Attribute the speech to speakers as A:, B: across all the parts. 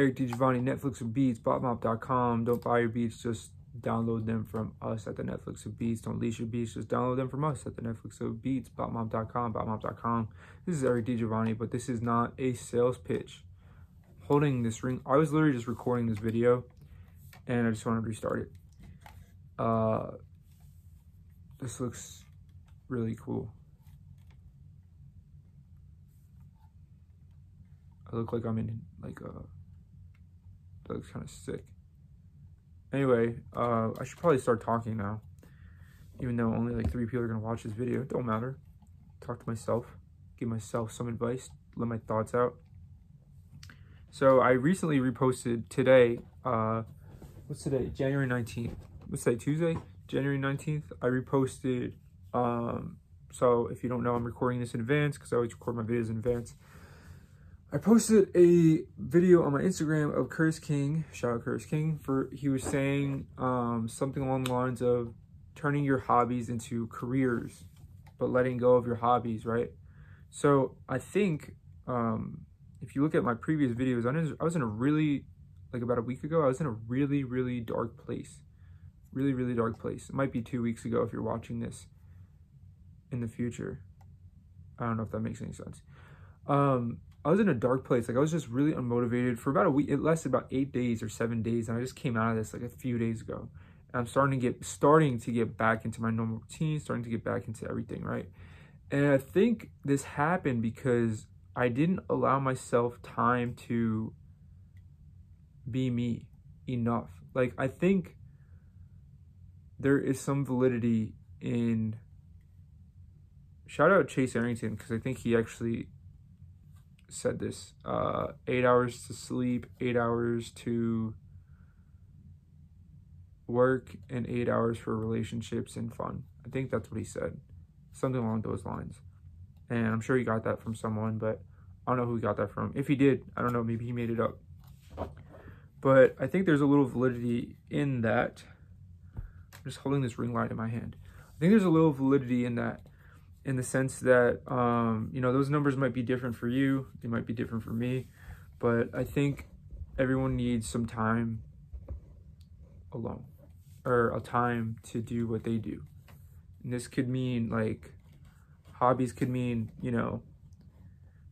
A: Eric DiGiovanni, Netflix of Beats, BotMob.com. Don't buy your beats, just download them from us at the Netflix of Beats. Don't lease your beats, just download them from us at the Netflix of Beats, BotMob.com, BotMob.com. This is Eric DiGiovanni, but this is not a sales pitch. Holding this ring, I was literally just recording this video and I just wanted to restart it. Uh, this looks really cool. I look like I'm in like a, that looks kind of sick. Anyway, uh, I should probably start talking now. Even though only like three people are gonna watch this video, it don't matter. Talk to myself, give myself some advice, let my thoughts out. So I recently reposted today, uh, what's today? January 19th. What's today, Tuesday? January 19th. I reposted, um, so if you don't know, I'm recording this in advance because I always record my videos in advance. I posted a video on my Instagram of Curtis King, shout out Curtis King, for he was saying um, something along the lines of turning your hobbies into careers, but letting go of your hobbies, right? So I think um, if you look at my previous videos, I was in a really, like about a week ago, I was in a really, really dark place. Really, really dark place. It might be two weeks ago if you're watching this in the future. I don't know if that makes any sense. Um, I was in a dark place. Like I was just really unmotivated for about a week. It lasted about eight days or seven days. And I just came out of this like a few days ago. And I'm starting to get, starting to get back into my normal routine, starting to get back into everything, right? And I think this happened because I didn't allow myself time to be me enough. Like I think there is some validity in shout out Chase Arrington because I think he actually said this uh, eight hours to sleep, eight hours to work, and eight hours for relationships and fun. I think that's what he said. Something along those lines. And I'm sure he got that from someone, but I don't know who he got that from. If he did, I don't know, maybe he made it up. But I think there's a little validity in that. I'm just holding this ring light in my hand. I think there's a little validity in that in the sense that, um, you know, those numbers might be different for you. They might be different for me. But I think everyone needs some time alone or a time to do what they do. And this could mean like hobbies could mean, you know,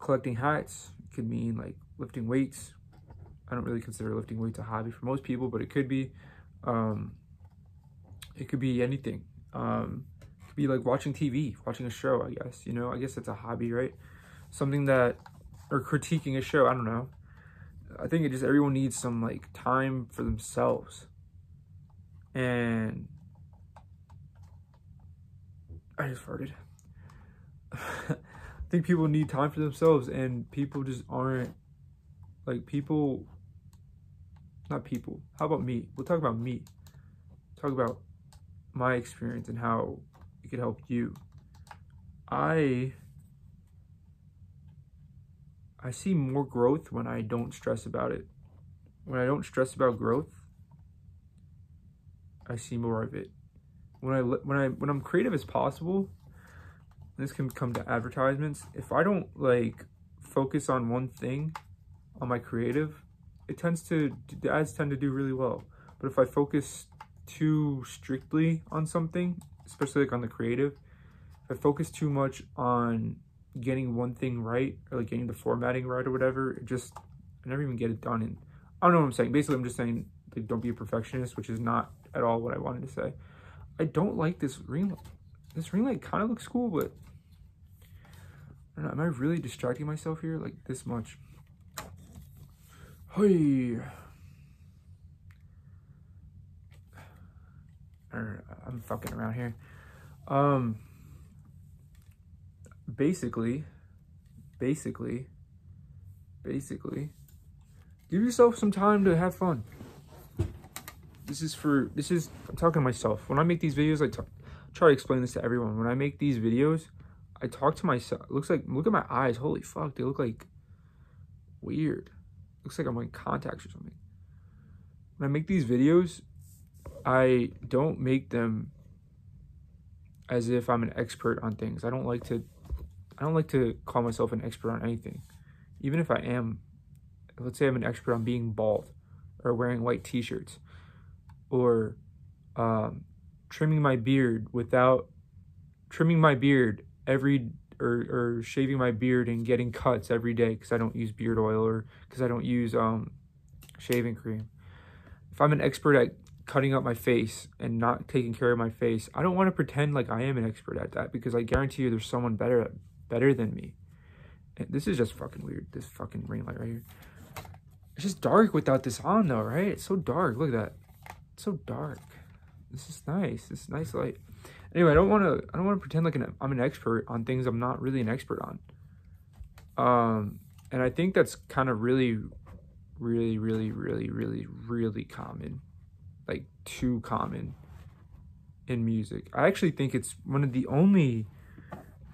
A: collecting hats. It could mean like lifting weights. I don't really consider lifting weights a hobby for most people, but it could be. Um, it could be anything. Um, could be like watching TV, watching a show, I guess. You know, I guess it's a hobby, right? Something that, or critiquing a show, I don't know. I think it just, everyone needs some like time for themselves. And I just farted. I think people need time for themselves and people just aren't like people not people how about me we'll talk about me talk about my experience and how could help you. I I see more growth when I don't stress about it. When I don't stress about growth, I see more of it. When I when I when I'm creative as possible, this can come to advertisements. If I don't like focus on one thing on my creative, it tends to the ads tend to do really well. But if I focus too strictly on something, especially like on the creative, if I focus too much on getting one thing right or like getting the formatting right or whatever, it just, I never even get it done. And I don't know what I'm saying. Basically, I'm just saying like, don't be a perfectionist, which is not at all what I wanted to say. I don't like this ring light. This ring light kind of looks cool, but I don't know, am I really distracting myself here like this much? Hey. I'm fucking around here. Um, basically, basically, basically, give yourself some time to have fun. This is for, this is, I'm talking to myself. When I make these videos, I talk, try to explain this to everyone. When I make these videos, I talk to myself. Looks like, look at my eyes. Holy fuck, they look like weird. Looks like I'm wearing contacts or something. When I make these videos, I don't make them as if I'm an expert on things. I don't like to I don't like to call myself an expert on anything. Even if I am let's say I'm an expert on being bald or wearing white t-shirts or um, trimming my beard without trimming my beard every or, or shaving my beard and getting cuts every day because I don't use beard oil or because I don't use um, shaving cream. If I'm an expert at cutting up my face and not taking care of my face, I don't want to pretend like I am an expert at that because I guarantee you there's someone better better than me. And this is just fucking weird. This fucking ring light right here. It's just dark without this on though, right? It's so dark. Look at that. It's so dark. This is nice. This is nice light. Anyway, I don't want to. I don't want to pretend like an, I'm an expert on things I'm not really an expert on. Um, and I think that's kind of really, really, really, really, really, really common, like too common in music. I actually think it's one of the only.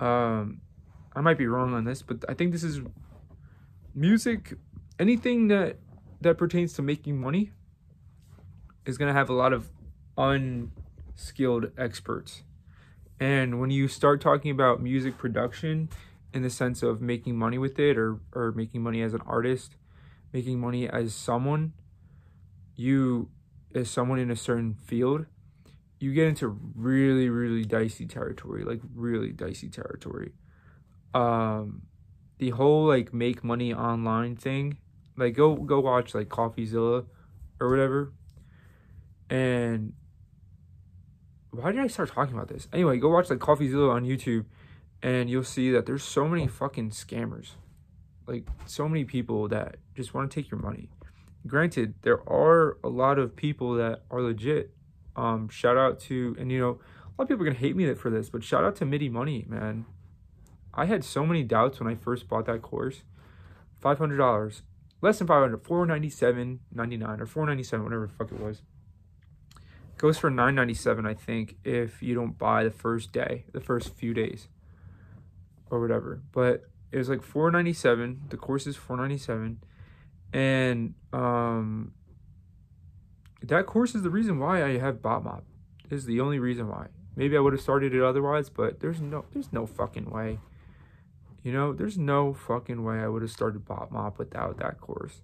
A: Um, I might be wrong on this, but I think this is music. Anything that that pertains to making money is gonna have a lot of unskilled experts. And when you start talking about music production in the sense of making money with it or, or making money as an artist, making money as someone, you, as someone in a certain field, you get into really, really dicey territory, like really dicey territory. Um, the whole like make money online thing, like go go watch like CoffeeZilla or whatever, and why did I start talking about this? Anyway, go watch like CoffeeZilla on YouTube and you'll see that there's so many fucking scammers. Like so many people that just want to take your money. Granted, there are a lot of people that are legit. Um, shout out to and you know, a lot of people are gonna hate me for this, but shout out to MIDI Money, man. I had so many doubts when I first bought that course. Five hundred dollars. Less than 500 497.99 or 497 whatever the fuck it was goes for 997 i think if you don't buy the first day the first few days or whatever but it was like 497 the course is 497 and um that course is the reason why i have BotMob is the only reason why maybe i would have started it otherwise but there's no there's no fucking way you know there's no fucking way i would have started BotMob without that course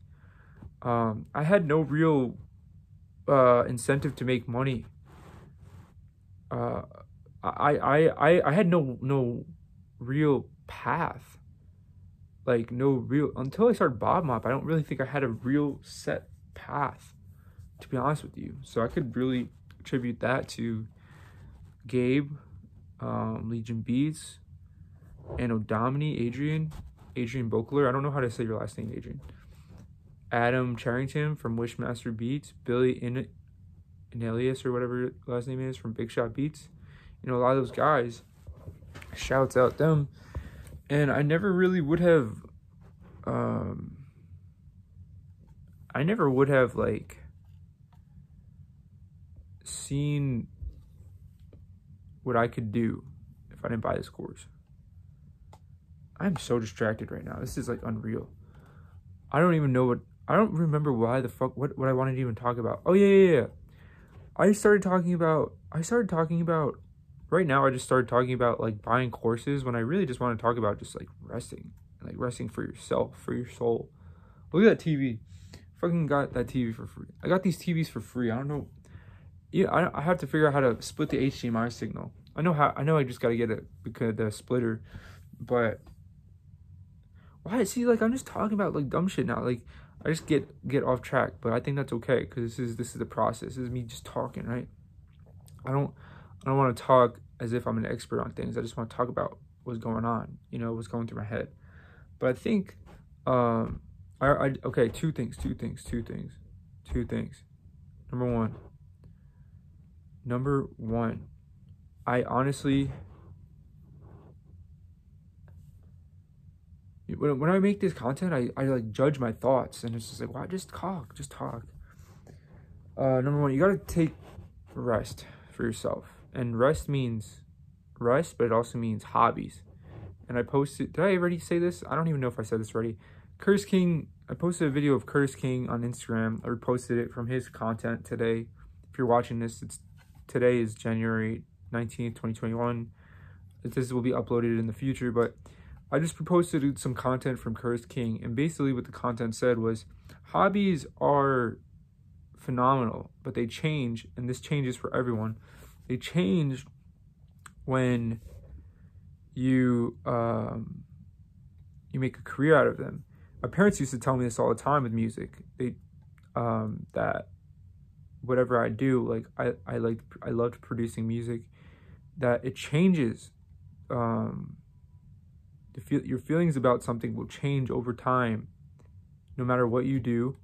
A: um i had no real uh, incentive to make money. Uh, I, I, I, I had no, no real path. Like no real, until I started BotMob, I don't really think I had a real set path, to be honest with you. So I could really attribute that to Gabe, um, Legion Beats, and Odomini, Adrian, Adrian Bokler. I don't know how to say your last name, Adrian. Adam Charrington from Wishmaster Beats, Billy In Inelius or whatever last name is from Big Shot Beats. You know, a lot of those guys, shouts out them. And I never really would have, um, I never would have like seen what I could do if I didn't buy this course. I'm so distracted right now. This is like unreal. I don't even know what I don't remember why the fuck what, what I wanted to even talk about. Oh yeah, yeah, yeah. I started talking about I started talking about right now I just started talking about like buying courses when I really just want to talk about just like resting. Like resting for yourself, for your soul. Look at that TV. Fucking got that TV for free. I got these TVs for free. I don't know. Yeah, I, I have to figure out how to split the HDMI signal. I know how I know I just gotta get it because the splitter, but why see like I'm just talking about like dumb shit now. Like I just get get off track, but I think that's okay because this is this is the process. This is me just talking, right? I don't I don't want to talk as if I'm an expert on things. I just want to talk about what's going on, you know, what's going through my head. But I think um I, I okay, two things, two things, two things, two things. Number one. Number one. I honestly when, when I make this content, I, I like judge my thoughts and it's just like, why just talk, just talk. Uh, number one, you gotta take rest for yourself. And rest means rest, but it also means hobbies. And I posted, did I already say this? I don't even know if I said this already. Curtis King, I posted a video of Curtis King on Instagram. I reposted it from his content today. If you're watching this, it's today is January 19th, 2021. This will be uploaded in the future, but I just posted some content from Curtis King, and basically what the content said was hobbies are phenomenal, but they change, and this changes for everyone. They change when you um, you make a career out of them. My parents used to tell me this all the time with music. They um, that whatever I do, like I I like I loved producing music. That it changes. Um, the feel your feelings about something will change over time, no matter what you do.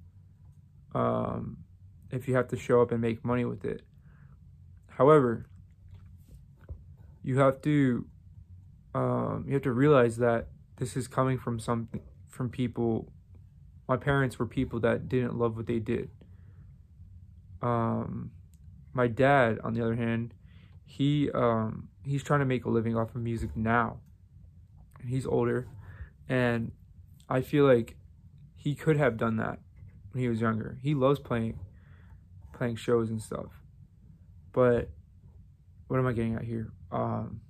A: Um, if you have to show up and make money with it. However, you have to um, you have to realize that this is coming from something from people. My parents were people that didn't love what they did. Um my dad on the other hand he um he's trying to make a living off of music now. He's older and i feel like he could have done that when he was younger. He loves playing playing shows and stuff but what am i getting at here um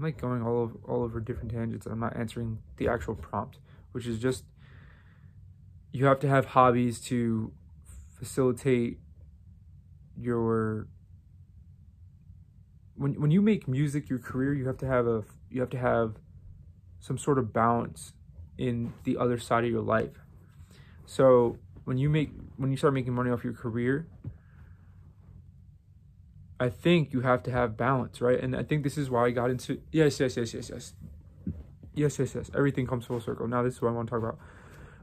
A: I'm like going all over, all over different tangents I'm not answering the actual prompt, which is just you have to have hobbies to facilitate your when when you make music your career, you have to have a you have to have some sort of balance in the other side of your life. So, when you make when you start making money off your career, I think you have to have balance, right? And I think this is why I got into yes, yes, yes, yes, yes. Yes, yes, yes. Everything comes full circle. Now this is what I want to talk about.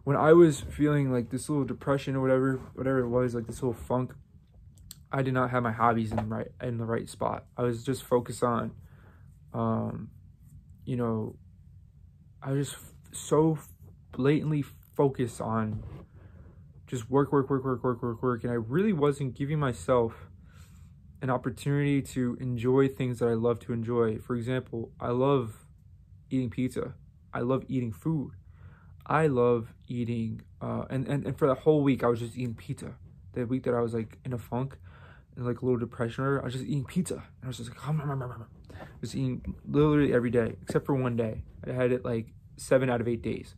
A: When I was feeling like this little depression or whatever, whatever it was, like this little funk, I did not have my hobbies in the right in the right spot. I was just focused on um you know, I was just so blatantly focused on just work, work, work, work, work, work, work. And I really wasn't giving myself an opportunity to enjoy things that I love to enjoy. For example, I love eating pizza. I love eating food. I love eating, uh, and, and, and for the whole week, I was just eating pizza. The week that I was like in a funk and like a little depression, I was just eating pizza. And I was just like, hum, hum, just eating literally every day, except for one day. I had it like seven out of eight days.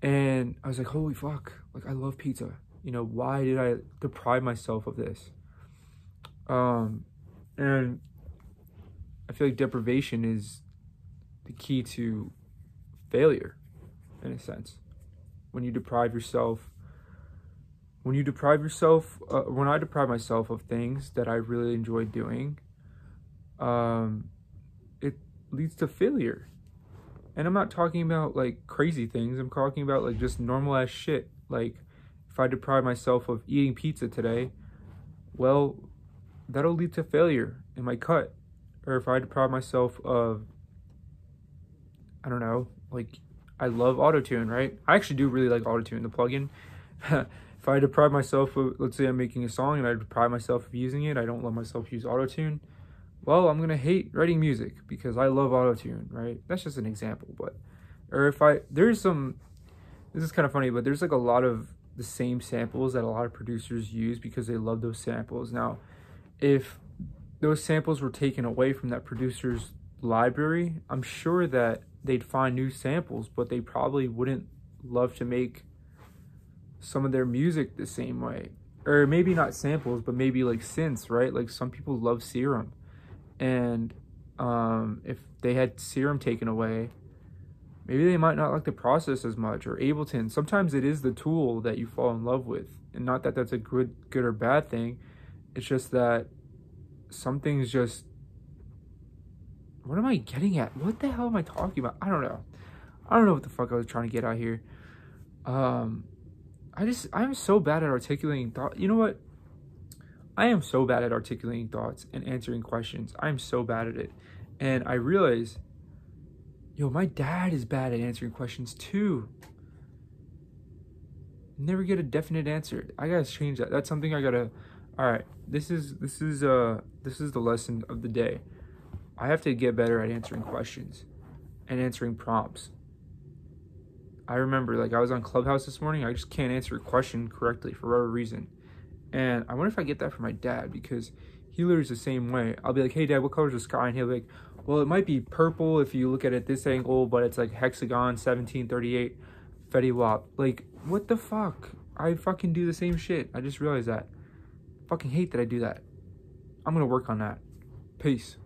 A: And I was like, holy fuck, like I love pizza. You know, why did I deprive myself of this? Um, and I feel like deprivation is the key to failure, in a sense. When you deprive yourself, when you deprive yourself, uh, when I deprive myself of things that I really enjoy doing, um, it leads to failure. And I'm not talking about like crazy things. I'm talking about like just normal ass shit. Like if I deprive myself of eating pizza today, well, that'll lead to failure in my cut. Or if I deprive myself of, I don't know, like I love autotune, right? I actually do really like autotune, the plugin. if I deprive myself of, let's say I'm making a song and I deprive myself of using it, I don't let myself use autotune. Well, I'm gonna hate writing music because I love autotune, right? That's just an example, but or if I there's some this is kind of funny, but there's like a lot of the same samples that a lot of producers use because they love those samples. Now, if those samples were taken away from that producer's library, I'm sure that they'd find new samples, but they probably wouldn't love to make some of their music the same way. Or maybe not samples, but maybe like synths, right? Like some people love Serum. And um, if they had Serum taken away, maybe they might not like the process as much or Ableton. Sometimes it is the tool that you fall in love with. And not that that's a good, good or bad thing it's just that something's just. What am I getting at? What the hell am I talking about? I don't know. I don't know what the fuck I was trying to get out here. Um, I just I'm so bad at articulating thought. You know what? I am so bad at articulating thoughts and answering questions. I'm so bad at it, and I realize, yo, my dad is bad at answering questions too. Never get a definite answer. I gotta change that. That's something I gotta all right this is this is uh this is the lesson of the day. I have to get better at answering questions and answering prompts. I remember like I was on Clubhouse this morning, I just can't answer a question correctly for whatever reason. And I wonder if I get that from my dad because he learns the same way. I'll be like, hey dad, what color is the sky? And he'll be like, well, it might be purple if you look at it this angle, but it's like hexagon 1738 Fetty Wap. Like, what the fuck? I fucking do the same shit. I just realized that fucking hate that I do that. I'm gonna work on that. Peace.